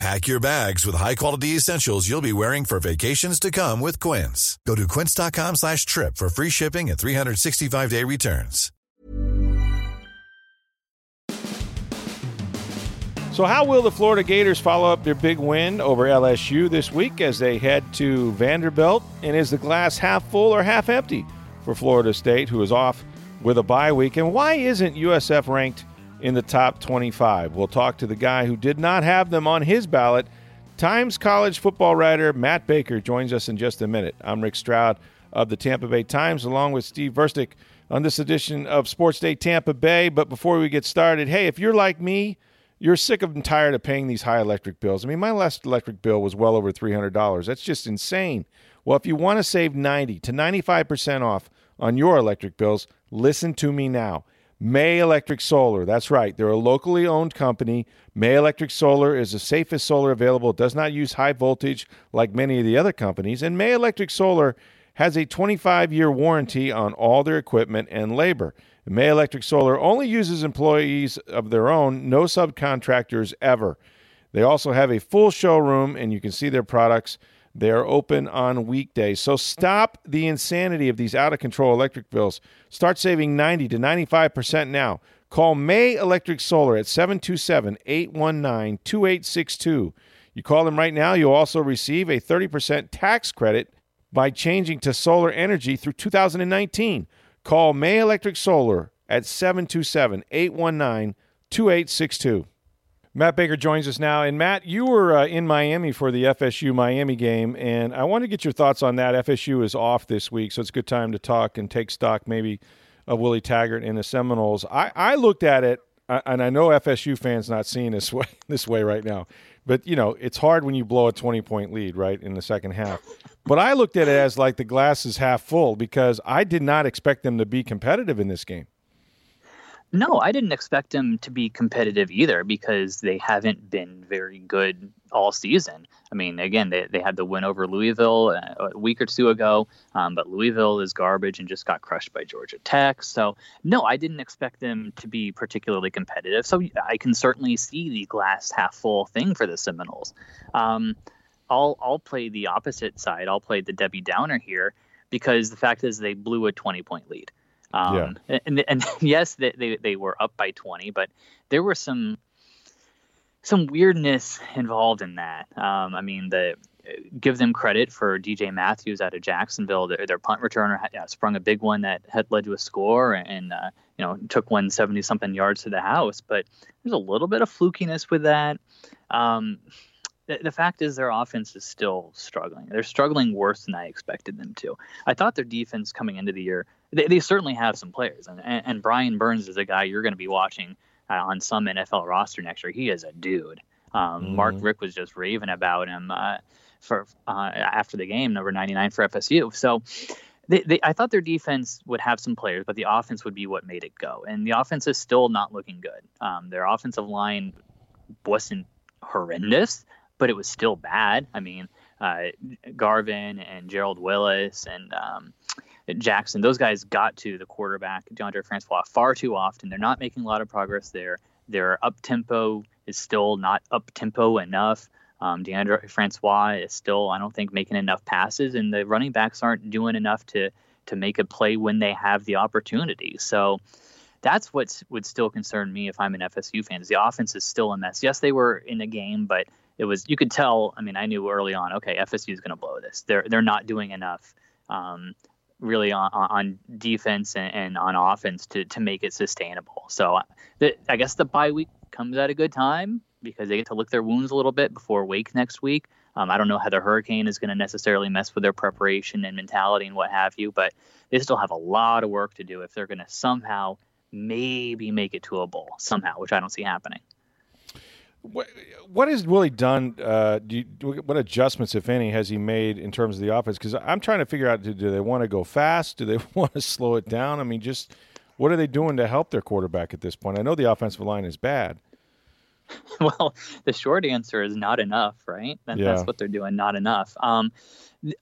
Pack your bags with high-quality essentials you'll be wearing for vacations to come with Quince. Go to quince.com slash trip for free shipping and 365-day returns. So, how will the Florida Gators follow up their big win over LSU this week as they head to Vanderbilt? And is the glass half full or half empty for Florida State, who is off with a bye week? And why isn't USF ranked in the top 25? We'll talk to the guy who did not have them on his ballot. Times college football writer Matt Baker joins us in just a minute. I'm Rick Stroud of the Tampa Bay Times, along with Steve Verstick on this edition of Sports Day Tampa Bay. But before we get started, hey, if you're like me, you're sick of and tired of paying these high electric bills. I mean, my last electric bill was well over $300. That's just insane. Well, if you want to save 90 to 95% off on your electric bills, listen to me now. May Electric Solar. That's right. They're a locally owned company. May Electric Solar is the safest solar available. It does not use high voltage like many of the other companies. And May Electric Solar has a 25 year warranty on all their equipment and labor. May Electric Solar only uses employees of their own, no subcontractors ever. They also have a full showroom, and you can see their products. They are open on weekdays. So stop the insanity of these out of control electric bills. Start saving 90 to 95% now. Call May Electric Solar at 727 819 2862. You call them right now, you'll also receive a 30% tax credit by changing to solar energy through 2019. Call May Electric Solar at 727 819 2862. Matt Baker joins us now. And Matt, you were uh, in Miami for the FSU Miami game, and I want to get your thoughts on that. FSU is off this week, so it's a good time to talk and take stock maybe of Willie Taggart and the Seminoles. I, I looked at it, uh, and I know FSU fans not seeing this way this way right now, but you know it's hard when you blow a twenty point lead right in the second half. But I looked at it as like the glass is half full because I did not expect them to be competitive in this game. No, I didn't expect them to be competitive either because they haven't been very good all season. I mean, again, they, they had the win over Louisville uh, a week or two ago, um, but Louisville is garbage and just got crushed by Georgia Tech. So, no, I didn't expect them to be particularly competitive. So, I can certainly see the glass half full thing for the Seminoles. Um, I'll I'll play the opposite side. I'll play the Debbie Downer here because the fact is they blew a 20 point lead. Um, yeah. and, and yes, they, they, were up by 20, but there were some some weirdness involved in that. Um, I mean, the give them credit for DJ Matthews out of Jacksonville. Their, their punt returner had, yeah, sprung a big one that had led to a score and, uh, you know, took 170 something yards to the house. But there's a little bit of flukiness with that. Um, the, the fact is their offense is still struggling. They're struggling worse than I expected them to. I thought their defense coming into the year, they, they certainly have some players, and, and, and Brian Burns is a guy you're going to be watching uh, on some NFL roster next year. He is a dude. Um, mm-hmm. Mark Richt was just raving about him uh, for uh, after the game, number 99 for FSU. So. They, they, I thought their defense would have some players, but the offense would be what made it go. And the offense is still not looking good. Um, their offensive line wasn't horrendous, but it was still bad. I mean, uh, Garvin and Gerald Willis and um, Jackson, those guys got to the quarterback, Deondre Francois, far too often. They're not making a lot of progress there. Their up tempo is still not up tempo enough. Um, Deondre Francois is still, I don't think, making enough passes, and the running backs aren't doing enough to to make a play when they have the opportunity. So that's what would still concern me if I'm an FSU fan. Is the offense is still a mess. Yes, they were in a game, but it was you could tell. I mean, I knew early on. Okay, FSU is going to blow this. They're they're not doing enough, um, really on, on defense and, and, on offense to to make it sustainable. So the, I guess the bye week comes at a good time because they get to lick their wounds a little bit before Wake next week. Um, I don't know how the Hurricane is going to necessarily mess with their preparation and mentality and what have you, but they still have a lot of work to do if they're going to somehow maybe make it to a bowl somehow, which I don't see happening. What, what has Willie done? Uh, you, what adjustments, if any, has he made in terms of the offense? Because I'm trying to figure out: do, do they want to go fast? Do they want to slow it down? I mean, just what are they doing to help their quarterback at this point? I know the offensive line is bad. well, the short answer is not enough, right? That, yeah. That's what they're doing, not enough. Um,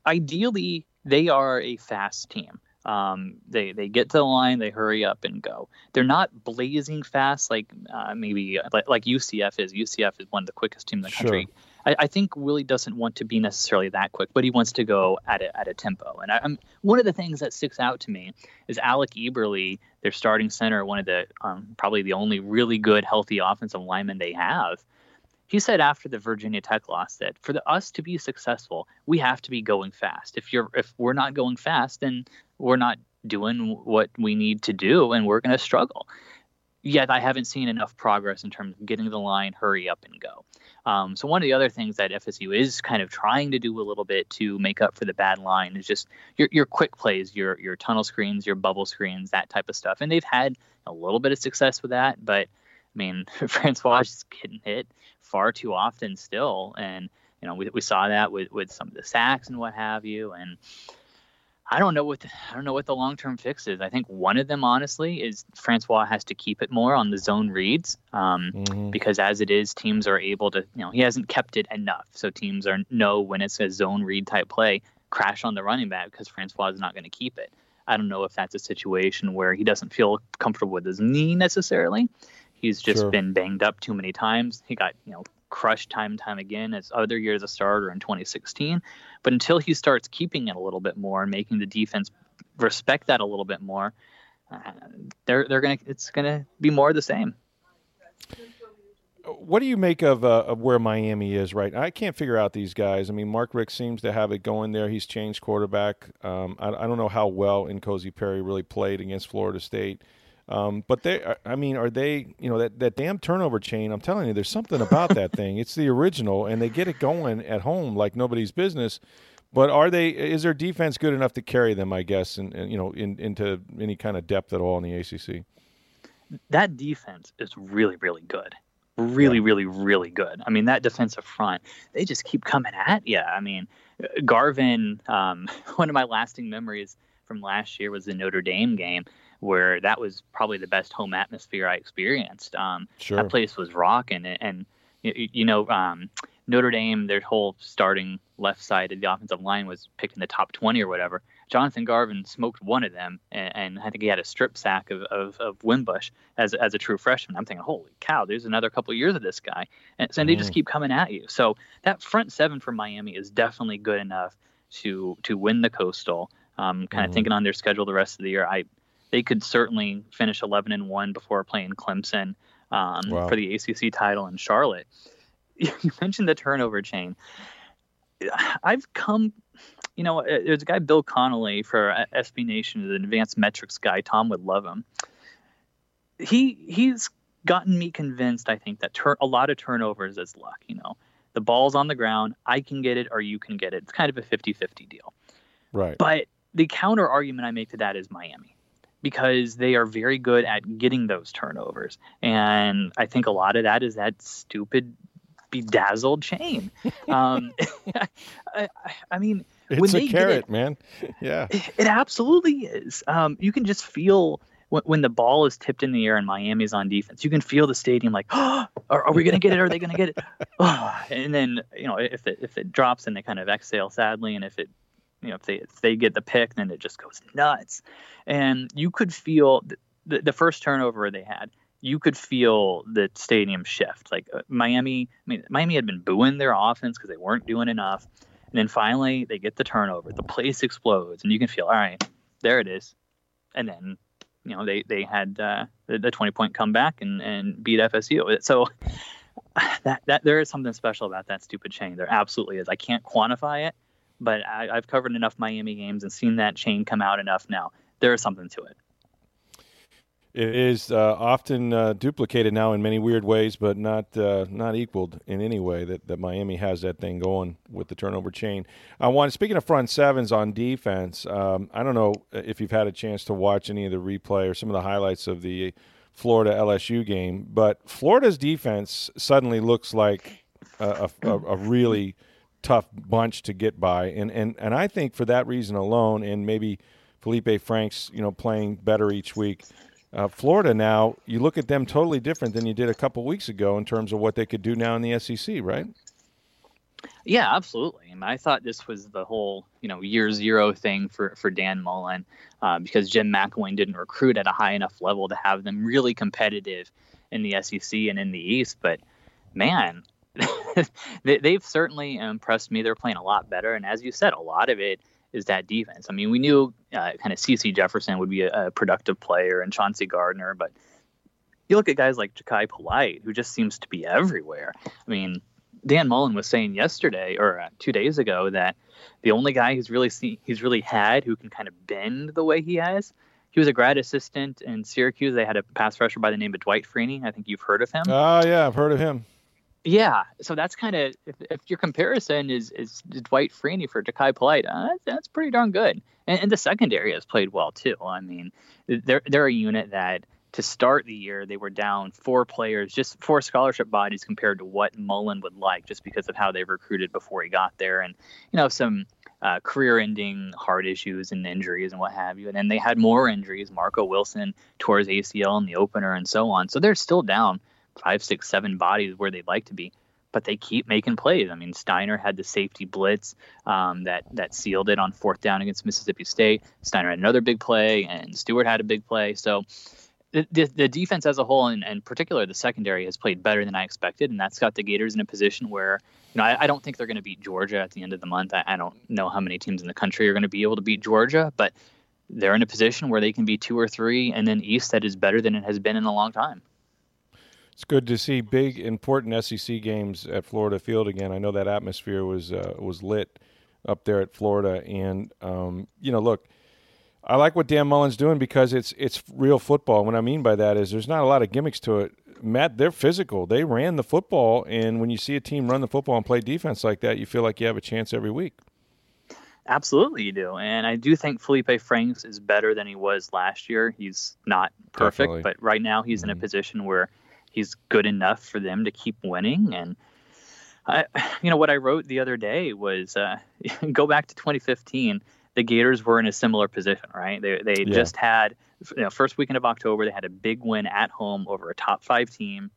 ideally, they are a fast team. Um, they they get to the line, they hurry up and go. They're not blazing fast like uh, maybe like, like, UCF is. UCF is one of the quickest teams in the country. I, I, think Willie doesn't want to be necessarily that quick, but he wants to go at a, at a tempo. And I, am one of the things that sticks out to me is Alec Eberle, their starting center, one of the um, probably the only really good, healthy offensive linemen they have. He said after the Virginia Tech loss that for the, us to be successful, we have to be going fast. If you're if we're not going fast, then we're not doing what we need to do, and we're going to struggle. Yet I haven't seen enough progress in terms of getting the line, hurry up and go. Um, so one of the other things that FSU is kind of trying to do a little bit to make up for the bad line is just your your quick plays, your your tunnel screens, your bubble screens, that type of stuff. And they've had a little bit of success with that, but I mean, Francois is getting hit far too often still, and you know we, we saw that with with some of the sacks and what have you, and I don't know what the, I don't know what the long term fix is. I think one of them, honestly, is Francois has to keep it more on the zone reads um, mm-hmm. because as it is, teams are able to you know he hasn't kept it enough, so teams are know when it's a zone read type play, crash on the running back because Francois is not going to keep it. I don't know if that's a situation where he doesn't feel comfortable with his knee necessarily. He's just sure. been banged up too many times. He got you know crushed time and time again as other years as a starter in 2016. But until he starts keeping it a little bit more and making the defense respect that a little bit more, uh, they're they're gonna it's gonna be more of the same. What do you make of, uh, of where Miami is right? I can't figure out these guys. I mean, Mark Richt seems to have it going there. He's changed quarterback. Um, I, I, don't know how well N'Kosi Perry really played against Florida State. Um, but they, I mean, are they, you know, that, that damn turnover chain? I'm telling you, there's something about that thing. It's the original, and they get it going at home like nobody's business. But are they? Is their defense good enough to carry them? I guess, and, and you know, in, into any kind of depth at all in the ACC. That defense is really, really good. Really, yeah. really, really good. I mean, that defensive front, they just keep coming at you. I mean, Garvin. Um, one of my lasting memories from last year was the Notre Dame game where that was probably the best home atmosphere I experienced. Um, sure. That place was rocking, and, and you, you, know um, Notre Dame, their whole starting left side of the offensive line was picked in the top 20 or whatever. Jonathan Garvin smoked one of them, and, and I think he had a strip sack of, of, of Wimbush as, as a true freshman. I'm thinking, holy cow, there's another couple of years of this guy. And, so, and they just mm. keep coming at you. So that front seven for Miami is definitely good enough to to win the Coastal. Um, kind of mm-hmm. thinking on their schedule the rest of the year. I they could certainly finish 11 and one before playing Clemson um, wow. for the ACC title in Charlotte. You mentioned the turnover chain. I've come, you know, uh, there's a guy Bill Connelly for SB Nation, the advanced metrics guy. Tom would love him. He he's gotten me convinced. I think that tur- a lot of turnovers is luck. You know, the ball's on the ground. I can get it or you can get it. It's kind of a 50-50 deal. Right. But the counter argument I make to that is Miami because they are very good at getting those turnovers. And I think a lot of that is that stupid bedazzled chain. Um, I, I, mean, it's a carrot, it, man. Yeah, it, it absolutely is. Um, you can just feel when, when, the ball is tipped in the air and Miami's on defense, you can feel the stadium like, oh, are, are we going to get it? Are they going to get it? Oh. And then, you know, if it, if it drops, and they kind of exhale sadly. And if it you know if they if they get the pick, then it just goes nuts. And you could feel the, the first turnover they had. You could feel the stadium shift. Like uh, Miami, I mean, Miami had been booing their offense because they weren't doing enough. And then finally, they get the turnover. The place explodes, and you can feel, all right, there it is. And then, you know, they they had uh, the, the, twenty point comeback and and beat FSU. So that that there is something special about that stupid chain. There absolutely is. I can't quantify it, but I, have covered enough Miami games and seen that chain come out enough now. There is something to it. It is uh, often uh, duplicated now in many weird ways, but not uh, not equaled in any way. That, that Miami has that thing going with the turnover chain. I want speaking of front sevens on defense. Um, I don't know if you've had a chance to watch any of the replay or some of the highlights of the Florida LSU game, but Florida's defense suddenly looks like a, a, a really tough bunch to get by, and and and I think for that reason alone, and maybe Feleipe Franks, you know, playing better each week, Uh, Florida now, you look at them totally different than you did a couple weeks ago in terms of what they could do now in the SEC, right? Yeah, absolutely. I, I thought this was the whole, you know, year zero thing for for Dan Mullen uh, because Jim McElwain didn't recruit at a high enough level to have them really competitive in the SEC and in the East. But man, they, have certainly impressed me. They're playing a lot better, and as you said, a lot of it is that defense. I mean, we knew uh, kind of Cece Jefferson would be a, a, productive player and Chauncey Gardner, but you look at guys like Jachai Polite, who just seems to be everywhere. I mean, Dan Mullen was saying yesterday or uh, two days ago that the only guy he's really seen, he's really had who can kind of bend the way he has. He was a grad assistant in Syracuse. They had a pass rusher by the name of Dwight Freeney. I think you've heard of him. Oh uh, yeah, I've heard of him. Yeah, so that's kind of if, if, your comparison is is Dwight Freeney for Jachai Polite, uh, that's pretty darn good. And, and, the secondary has played well too. I mean, they're they're a unit that to start the year they were down four players, just four scholarship bodies compared to what Mullen would like, just because of how they recruited before he got there, and you know some uh, career-ending heart issues and injuries and what have you. And then they had more injuries. Marco Wilson tore his ACL in the opener and so on. So they're still down five, six, seven bodies where they'd like to be. But they keep making plays. I mean, Stiner had the safety blitz um, that that sealed it on fourth down against Mississippi State. Stiner had another big play, and Stewart had a big play. So the, the, defense as a whole, and, and particularly the secondary, has played better than I expected, and that's got the Gators in a position where you know I, I don't think they're going to beat Georgia at the end of the month. I, I don't know how many teams in the country are going to be able to beat Georgia, but they're in a position where they can be two or three, and then East that is better than it has been in a long time. It's good to see big, important SEC games at Florida Field again. I know that atmosphere was uh, was lit up there at Florida, and um, you know, look, I like what Dan Mullen's doing because it's it's real football. What I mean by that is there's not a lot of gimmicks to it. Matt, they're physical. They ran the football, and when you see a team run the football and play defense like that, you feel like you have a chance every week. Absolutely, you do. And I do think Feleipe Franks is better than he was last year. He's not perfect, Definitely. but right now he's mm-hmm. in a mm-hmm. position where he's good enough for them to keep winning. And I, you know, what I wrote the other day was uh, go back to 2015. The Gators were in a similar position, right? They they yeah. just had, you know, first weekend of October, they had a big win at home over a top five team.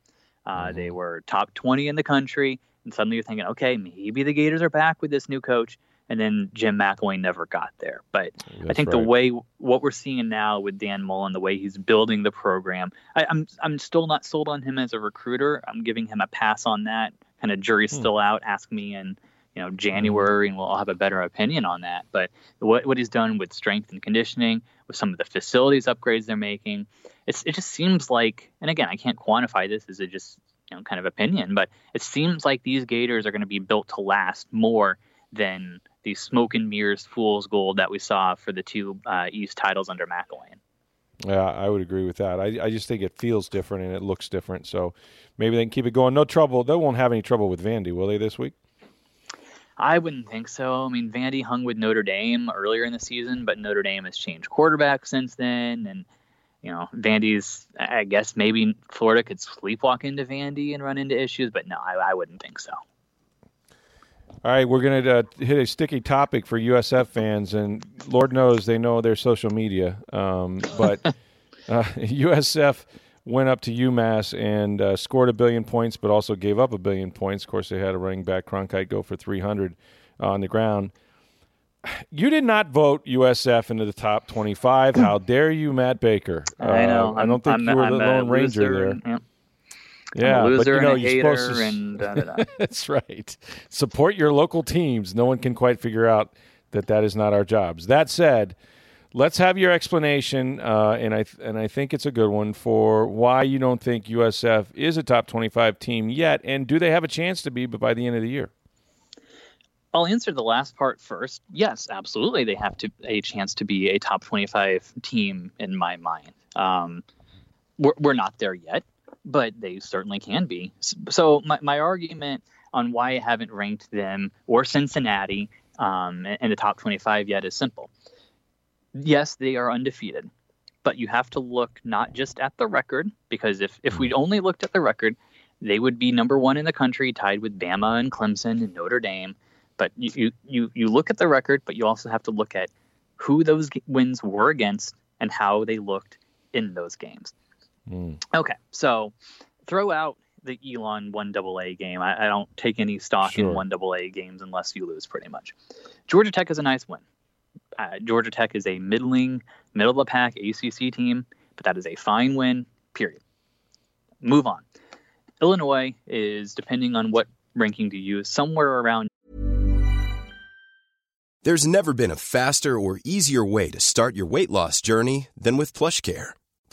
Uh, mm-hmm. They were top 20 in the country, and suddenly you're thinking, okay, maybe the Gators are back with this new coach and then Jim McElwain never got there. But That's I think right. the way what we're seeing now with Dan Mullen, the way he's building the program, I, am I'm, I'm still not sold on him as a recruiter. I'm giving him a pass on that. Kind of jury's hmm. still out. Ask me in you know January, and we'll all have a better opinion on that. But what what he's done with strength and conditioning, with some of the facilities upgrades they're making, it's it just seems like. And again, I can't quantify this as a just you know kind of opinion, but it seems like these Gators are going to be built to last more than the smoke and mirrors fool's gold that we saw for the two uh, East titles under McElwain. Yeah, I would agree with that. I, I just think it feels different and it looks different. So maybe they can keep it going. No trouble. They won't have any trouble with Vandy, will they, this week? I wouldn't think so. I mean, Vandy hung with Notre Dame earlier in the season, but Notre Dame has changed quarterback since then. And, you know, Vandy's, I guess maybe Florida could sleepwalk into Vandy and run into issues, but no, I, I wouldn't think so. All right, we're going to uh, hit a sticky topic for USF fans, and Lord knows they know their social media. Um, but uh, USF went up to UMass and uh, scored a billion points, but also gave up a billion points. Of course, they had a running back Cronkrite go for 300 on the ground. You did not vote USF into the top 25. How dare you, Matt Baker? I know. Uh, I don't think I'm, you were I'm the lone ranger there. Yep. Yeah, but you know, you're supposed to. And da, da, da. that's right. Support your local teams. No one can quite figure out that that is not our jobs. That said, let's have your explanation, uh, and I th- and I think it's a good one for why you don't think USF is a top twenty-five team yet, and do they have a chance to be by the end of the year? I'll answer the last part first. Yes, absolutely, they have to a chance to be a top twenty-five team in my mind. Um, we're, we're not there yet but they certainly can be. So my, my argument on why I haven't ranked them or Cincinnati um, in the top 25 yet is simple. Yes, they are undefeated, but you have to look not just at the record, because if, if we only looked at the record, they would be number one in the country, tied with Bama and Clemson and Notre Dame. But you, you, you look at the record, but you also have to look at who those wins were against and how they looked in those games. Mm. Okay, so throw out the Elon one double A game. I, I don't take any stock Sure. in one double A games unless you lose, pretty much. Georgia Tech is a nice win. Uh, Georgia Tech is a middling, middle of the pack ACC team, but that is a fine win. Period. Move on. Illinois is depending on what ranking to use, somewhere around There's never been a faster or easier way to start your weight loss journey than with PlushCare.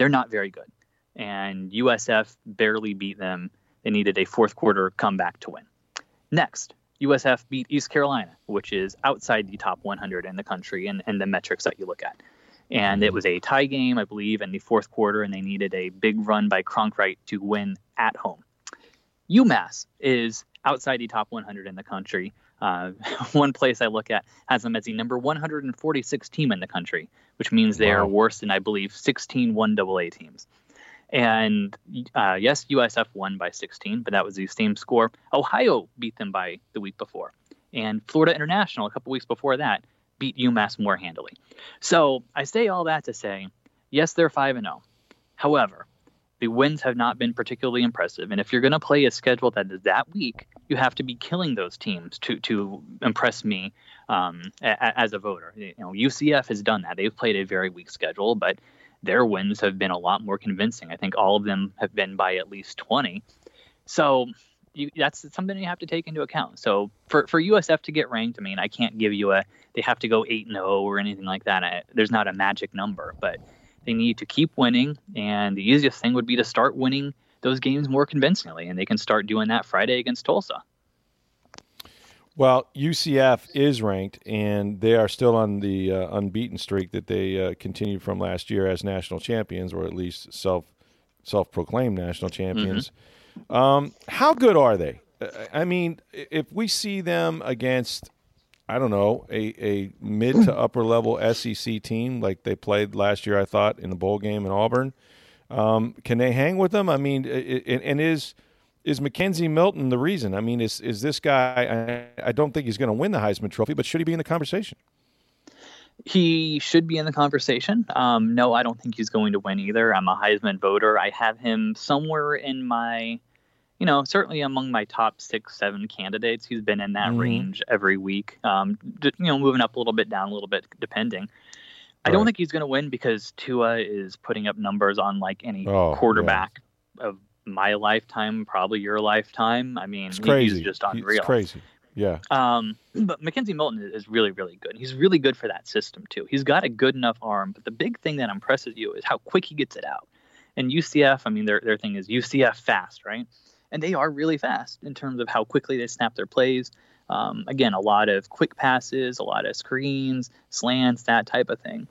They're not very good. And USF barely beat them. They needed a fourth quarter comeback to win. Next, USF beat East Carolina, which is outside the top 100 in the country and, and the metrics that you look at. And it was a tie game, I believe, in the fourth quarter, and they needed a big run by Cronkrite to win at home. UMass is outside the top 100 in the country. Uh, one place I look at has them as the number 146 team in the country, which means they are worse than, I believe, 16 1AA teams. And uh, yes, USF won by 16, but that was the same score. Ohio beat them by the week before. And Florida International, a couple weeks before that, beat UMass more handily. So I say all that to say, yes, they're 5 and 0. However, the wins have not been particularly impressive. And if you're going to play a schedule that is that weak, you have to be killing those teams to to impress me um, a, as a voter. You know, UCF has done that. They've played a very weak schedule, but their wins have been a lot more convincing. I think all of them have been by at least 20. So you, that's something you have to take into account. So for, for USF to get ranked, I mean, I can't give you a they have to go eight and zero or anything like that. I, there's not a magic number, but they need to keep winning, and the easiest thing would be to start winning those games more convincingly, and they can start doing that Friday against Tulsa. Well, UCF is ranked, and they are still on the uh, unbeaten streak that they uh, continued from last year as national champions, or at least self self proclaimed national champions. Um, how good are they? Uh, I mean, if we see them against, I don't know, a, a mid to upper level SEC team like they played last year, I thought in the bowl game in Auburn, um, can they hang with them? I mean, i- i- and, and is is McKenzie Milton the reason? I mean, is is this guy? I, I don't think he's going to win the Heisman Trophy, but should he be in the conversation? He should be in the conversation. Um, no, I don't think he's going to win either. I'm a Heisman voter. I have him somewhere in my, you know, certainly among my top six, seven candidates. He's been in that Mhm. range every week. Um, you know, moving up a little bit, down a little bit, depending. I don't think he's going to win because Tua is putting up numbers on like any Oh, yeah. quarterback of my lifetime, probably your lifetime. I mean, It's crazy. he's just It's unreal. crazy. Yeah. Um, but McKenzie Milton is really, really good. He's really good for that system too. He's got a good enough arm, but the big thing that impresses you is how quick he gets it out. And UCF, I mean, their their thing is UCF fast, right? And they are really fast in terms of how quickly they snap their plays. Um, again, a lot of quick passes, a lot of screens, slants, that type of thing.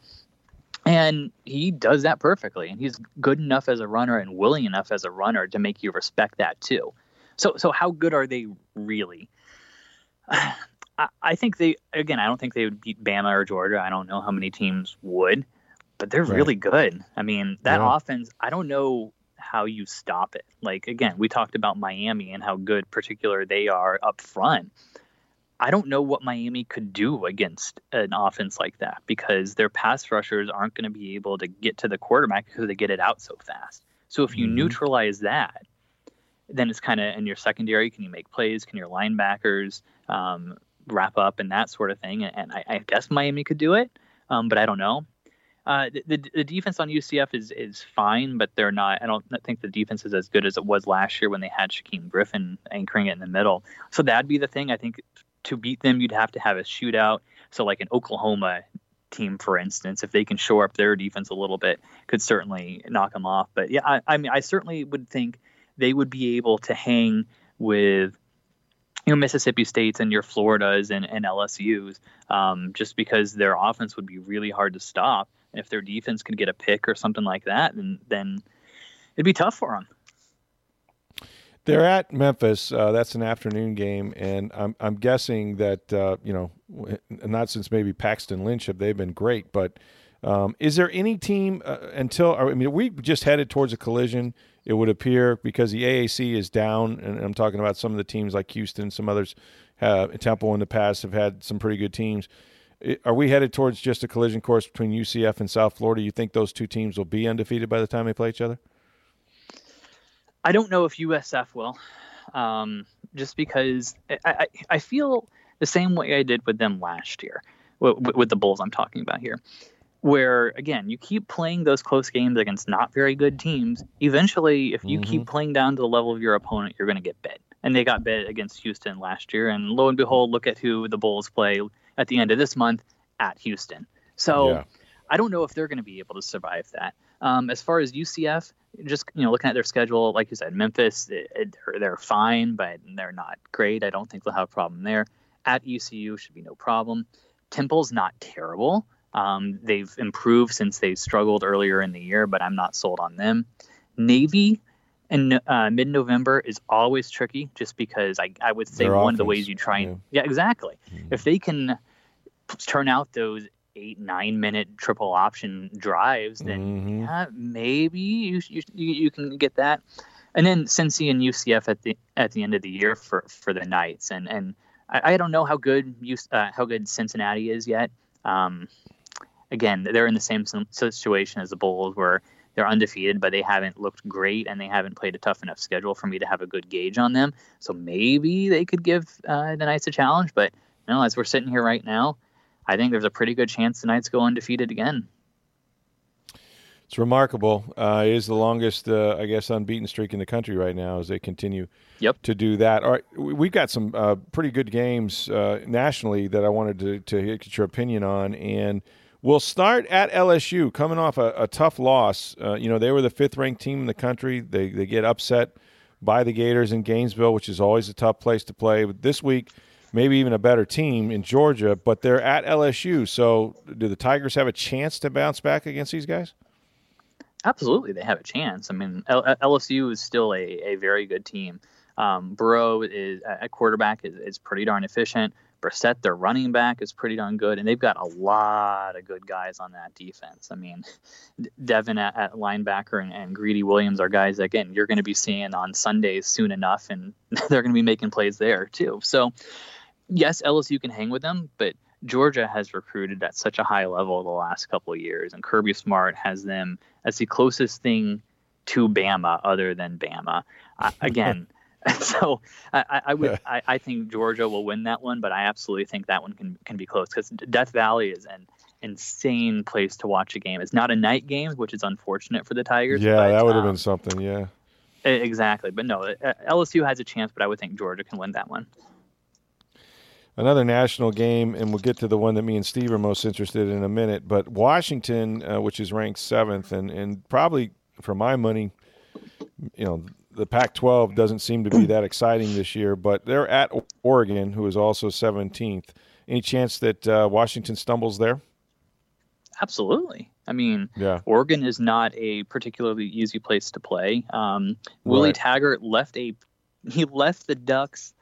And he does that perfectly. And he's good enough as a runner and willing enough as a runner to make you respect that too. So, so how good are they really? I, I think they again. I don't think they would beat Bama or Georgia. I don't know how many teams would, but they're Right. really good. I mean, that Yeah. offense. I don't know how you stop it. Like again, we talked about Miami and how good, particular they are up front. I don't know what Miami could do against an offense like that because their pass rushers aren't going to be able to get to the quarterback because they get it out so fast. So if you Mhm. neutralize that, then it's kind of in your secondary. Can you make plays? Can your linebackers um, wrap up and that sort of thing? And I, I guess Miami could do it, um, but I don't know. Uh, the, the, defense on UCF is is fine, but they're not. I don't think the defense is as good as it was last year when they had Shaquem Griffin anchoring it in the middle. So that'd be the thing. I think to beat them, you'd have to have a shootout. So like an Oklahoma team, for instance, if they can shore up their defense a little bit, could certainly knock them off. But yeah, I, I mean, I certainly would think they would be able to hang with you know Mississippi States and your Floridas and, and LSU's um, just because their offense would be really hard to stop. If their defense could get a pick or something like that, then then it'd be tough for them. They're at Memphis. Uh, that's an afternoon game, and I'm I'm guessing that uh, you know, not since maybe Paxton Lynch have they been great, but um, is there any team uh, until I mean we just headed towards a collision? It would appear because the AAC is down, and I'm talking about some of the teams like Houston, some others, have, Temple in the past have had some pretty good teams. Are we headed towards just a collision course between UCF and South Florida? You think those two teams will be undefeated by the time they play each other? I don't know if USF will, um, just because I, I, I, feel the same way I did with them last year, with, with the Bulls I'm talking about here, where again you keep playing those close games against not very good teams. Eventually, if you mm-hmm. keep playing down to the level of your opponent, you're going to get bit. And they got bit against Houston last year, and lo and behold, look at who the Bulls play at the end of this month at Houston. So. Yeah. I don't know if they're going to be able to survive that. Um, as far as UCF, just you know looking at their schedule, like you said, Memphis it, it, they're fine, but they're not great. I don't think they'll have a problem there. At ECU should be no problem. Temple's not terrible. Um, they've improved since they struggled earlier in the year, but I'm not sold on them. Navy in uh, mid-November is always tricky, just because I, I would say Their one offense, of the ways you try and yeah, yeah exactly. Mm-hmm. If they can turn out those eight nine minute triple option drives, then mm-hmm. yeah, maybe you, you you can get that. And then Cincy and UCF at the at the end of the year for for the Knights, and and I, I don't know how good uh, how good Cincinnati is yet. Um, again, they're in the same situation as the Bulls, where they're undefeated, but they haven't looked great and they haven't played a tough enough schedule for me to have a good gauge on them. So maybe they could give uh, the Knights a challenge, but you know, as we're sitting here right now, I think there's a pretty good chance the Knights go undefeated again. It's remarkable. Uh, it is the longest, uh, I guess, unbeaten streak in the country right now as they continue yep. to do that. All right, we've got some uh, pretty good games uh, nationally that I wanted to, to get your opinion on. And we'll start at LSU, coming off a, a tough loss. Uh, you know, they were the fifth ranked team in the country. They, they get upset by the Gators in Gainesville, which is always a tough place to play. But this week, maybe even a better team in Georgia, but they're at LSU. So, do the Tigers have a chance to bounce back against these guys? Absolutely, they have a chance. I mean, LSU is still a, a very good team. Um, Burrow is at quarterback is, is pretty darn efficient. Brossette, their running back, is pretty darn good, and they've got a lot of good guys on that defense. I mean, Devin at, at linebacker and, and, Greedy Williams are guys again you're going to be seeing on Sundays soon enough, and they're going to be making plays there too. So, yes, LSU can hang with them, but Georgia has recruited at such a high level the last couple of years, and Kirby Smart has them as the closest thing to Bama other than Bama. Uh, again, so I, I would I, I, think Georgia will win that one, but I absolutely think that one can can be close because Death Valley is an insane place to watch a game. It's not a night game, which is unfortunate for the Tigers. Yeah, that would have um, been something. Yeah, exactly. But no, LSU has a chance, but I would think Georgia can win that one another national game, and we'll get to the one that me and Steve are most interested in, in a minute. But Washington, uh, which is ranked seventh, and and probably for my money, you know, the Pac-12 doesn't seem to be that exciting this year. But they're at Oregon, who is also 17th. Any chance that uh, Washington stumbles there? Absolutely. I mean, yeah. Oregon is not a particularly easy place to play. Um, Willie. Taggart left a he left the Ducks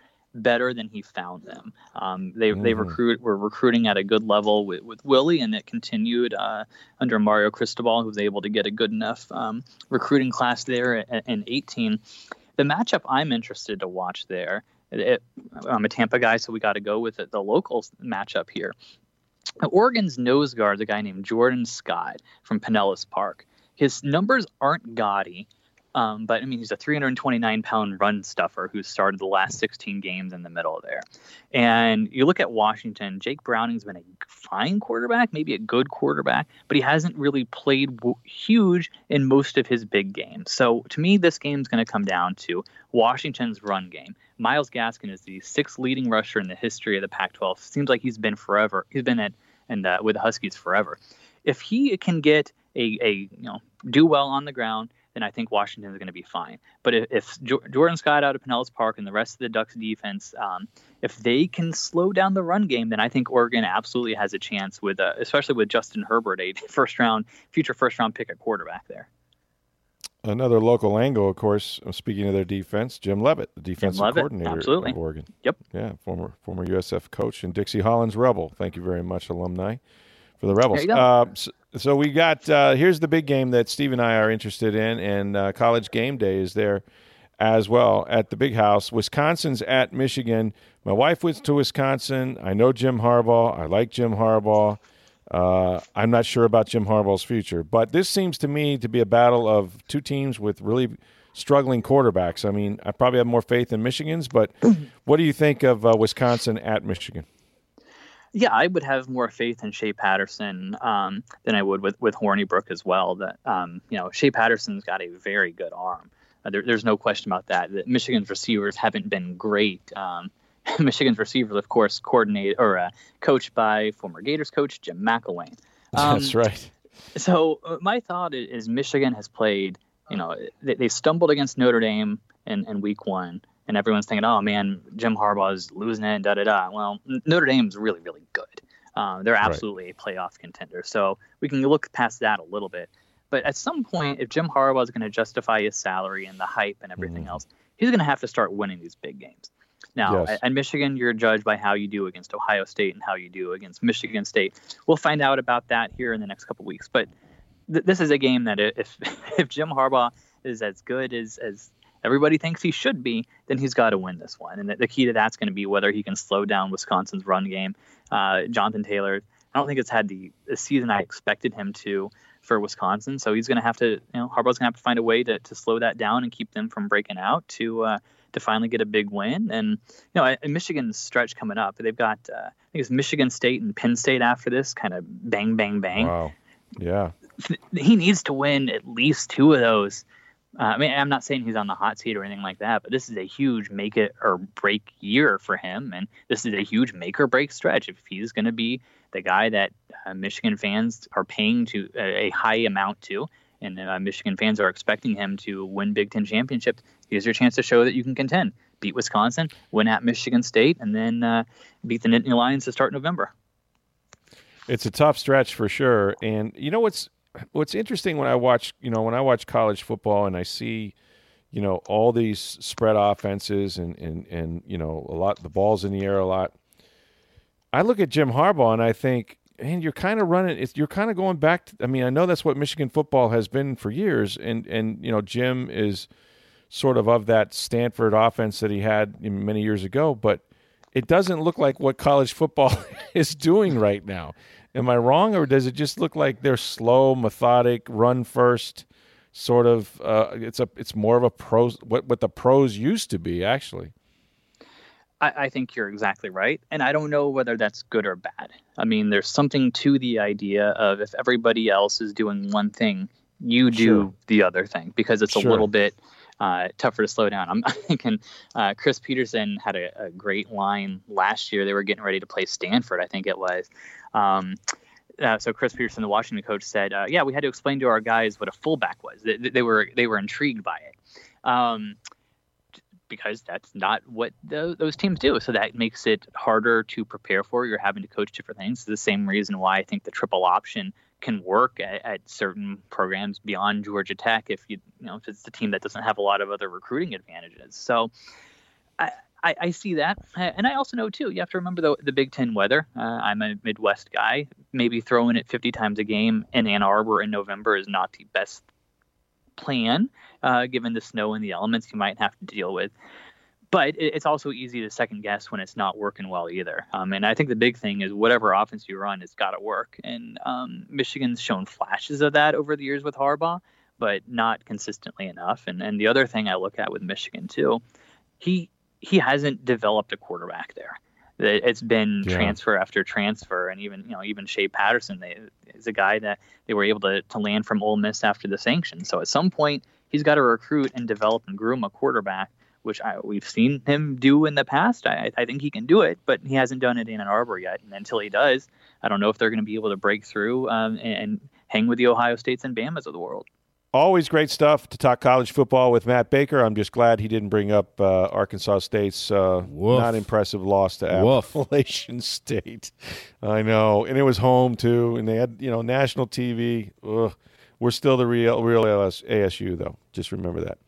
better than he found them. Um, they mm. they recruit were recruiting at a good level with, with Willie, and it continued uh, under Mario Cristobal, who was able to get a good enough um, recruiting class there in 18. The matchup I'm interested to watch there. It, I'm a Tampa guy, so we got to go with it, the local matchup here. Oregon's nose guard, a guy named Jordan Scott from Pinellas Park. His numbers aren't gaudy, um, but I mean, he's a 329 pound run stuffer who started the last 16 games in the middle there. And you look at Washington, Jake Browning's been a fine quarterback, maybe a good quarterback, but he hasn't really played w- huge in most of his big games. So to me, this game's going to come down to Washington's run game. Myles Gaskin is the sixth leading rusher in the history of the Pac 12. Seems like he's been forever. He's been at and uh, with the Huskies forever. If he can get a, a you know do well on the ground, then I think Washington is going to be fine. But if, if, Jordan Scott out of Pinellas Park and the rest of the Ducks defense, um, if they can slow down the run game, then I think Oregon absolutely has a chance with, uh, especially with Justin Herbert, a first round, future first round pick at quarterback there. Another local angle, of course. Uh, speaking of their defense, Jim Leavitt, the defensive Leavitt, coordinator absolutely. of Oregon. Yep. Yeah, former former USF coach and Dixie Hollins Rebel. Thank you very much, alumni, for the Rebels. Uh, so, we got uh, here's the big game that Steve and I are interested in, and uh, College Game Day is there as well at the Big House. Wisconsin's at Michigan. My wife went to Wisconsin. I know Jim Harbaugh. I like Jim Harbaugh. Uh, I'm not sure about Jim Harbaugh's future, but this seems to me to be a battle of two teams with really struggling quarterbacks. I mean, I probably have more faith in Michigan's, but what do you think of uh, Wisconsin at Michigan? Yeah, I would have more faith in Shea Patterson um, than I would with with Hornibrook as well. That um, you know, Shea Patterson's got a very good arm. Uh, there, there's no question about that. That Michigan's receivers haven't been great. Um, Michigan's receivers, of course, coordinated or uh, coached by former Gators coach Jim McElwain. Um, That's right. So uh, my thought is Michigan has played. You know, they, they stumbled against Notre Dame in, in week one, and everyone's thinking, "Oh man, Jim Harbaugh is losing it." Da da da. Well, Notre Dame's really really good. Uh, they're absolutely right. a playoff contender. So we can look past that a little bit. But at some point, if Jim Harbaugh is going to justify his salary and the hype and everything mm. else, he's going to have to start winning these big games. Now, yes. at, Michigan, you're judged by how you do against Ohio State and how you do against Michigan State. We'll find out about that here in the next couple weeks. But th- this is a game that if if Jim Harbaugh is as good as as everybody thinks he should be, then he's got to win this one. And the, the key to that's going to be whether he can slow down Wisconsin's run game. Uh, Jonathan Taylor, I don't think it's had the, the season I expected him to for Wisconsin. So he's going to have to, you know, Harbaugh's going to have to find a way to, to slow that down and keep them from breaking out to uh, to finally get a big win. And you know, Michigan's stretch coming up, they've got uh, I think it's Michigan State and Penn State after this, kind of bang, bang, bang. Wow. Yeah. He needs to win at least two of those. Uh, I mean, I'm not saying he's on the hot seat or anything like that, but this is a huge make it or break year for him, and this is a huge make or break stretch if he's going to be the guy that uh, Michigan fans are paying to a, a high amount to and uh, Michigan fans are expecting him to win Big Ten championships. Here's your chance to show that you can contend. Beat Wisconsin, win at Michigan State, and then uh, beat the Nittany Lions to start November. It's a tough stretch for sure, and you know what's what's interesting when I watch you know when I watch college football and I see you know all these spread offenses and and and you know a lot the balls in the air a lot. I look at Jim Harbaugh and I think and you're kind of running it's you're kind of going back to, I mean I know that's what Michigan football has been for years and and you know Jim is sort of of that Stanford offense that he had many years ago but it doesn't look like what college football is doing right now am I wrong or does it just look like they're slow methodic run first sort of uh, it's a it's more of a pros what what the pros used to be actually I, I, think you're exactly right. And I don't know whether that's good or bad. I mean, there's something to the idea of if everybody else is doing one thing, you do sure. the other thing because it's sure. a little bit uh, tougher to slow down. I'm thinking uh, Chris Petersen had a, a, great line last year. They were getting ready to play Stanford, I think it was. Um, uh, so Chris Petersen, the Washington coach, said, uh, "Yeah, we had to explain to our guys what a fullback was. They, they were they were intrigued by it." Um, because that's not what the, those teams do. So that makes it harder to prepare for. You're having to coach different things. It's the same reason why I think the triple option can work at, at, certain programs beyond Georgia Tech if you, you know if it's the team that doesn't have a lot of other recruiting advantages. So I, I, I see that, and I also know too. You have to remember the the Big Ten weather. Uh, I'm a Midwest guy. Maybe throwing it 50 times a game in Ann Arbor in November is not the best plan, uh, given the snow and the elements you might have to deal with. But it's also easy to second guess when it's not working well either. Um, and I think the big thing is whatever offense you run, it's got to work. And um, Michigan's shown flashes of that over the years with Harbaugh, but not consistently enough. And and the other thing I look at with Michigan too, he he hasn't developed a quarterback there. It's been yeah. transfer after transfer, and even you know even Shea Patterson they, is a guy that they were able to to land from Ole Miss after the sanction. So at some point he's got to recruit and develop and groom a quarterback, which I, we've seen him do in the past. I, I think he can do it, but he hasn't done it in Ann Arbor yet. And until he does, I don't know if they're going to be able to break through um, and, and hang with the Ohio States and Bamas of the world always great stuff to talk college football with Matt Baker. I'm just glad he didn't bring up uh, Arkansas State's uh, not impressive loss to Woof. Appalachian State. I know, and it was home too, and they had you know national TV. Ugh. We're still the real real AS, ASU though. Just remember that.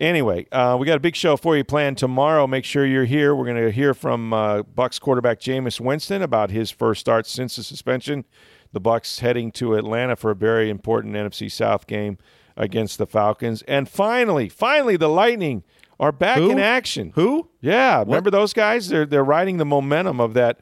Anyway, uh, we got a big show for you planned tomorrow. Make sure you're here. We're going to hear from uh, Bucks quarterback Jameis Winston about his first start since the suspension. The Bucks heading to Atlanta for a very important NFC South game against the Falcons. And finally, finally, the Lightning are back Who? in action. Who? Yeah, remember those guys? They're they're riding the momentum of that,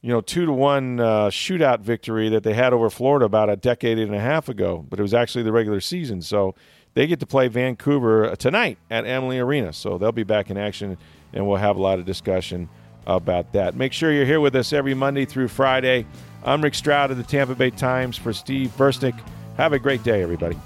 you know, two to one uh, shootout victory that they had over Florida about a decade and a half ago. But it was actually the regular season, so they get to play Vancouver uh, tonight at Amalie Arena. So they'll be back in action, and we'll have a lot of discussion about that. Make sure you're here with us every Monday through Friday. I'm Rick Stroud of the Tampa Bay Times for Steve Versnick. Have a great day, everybody.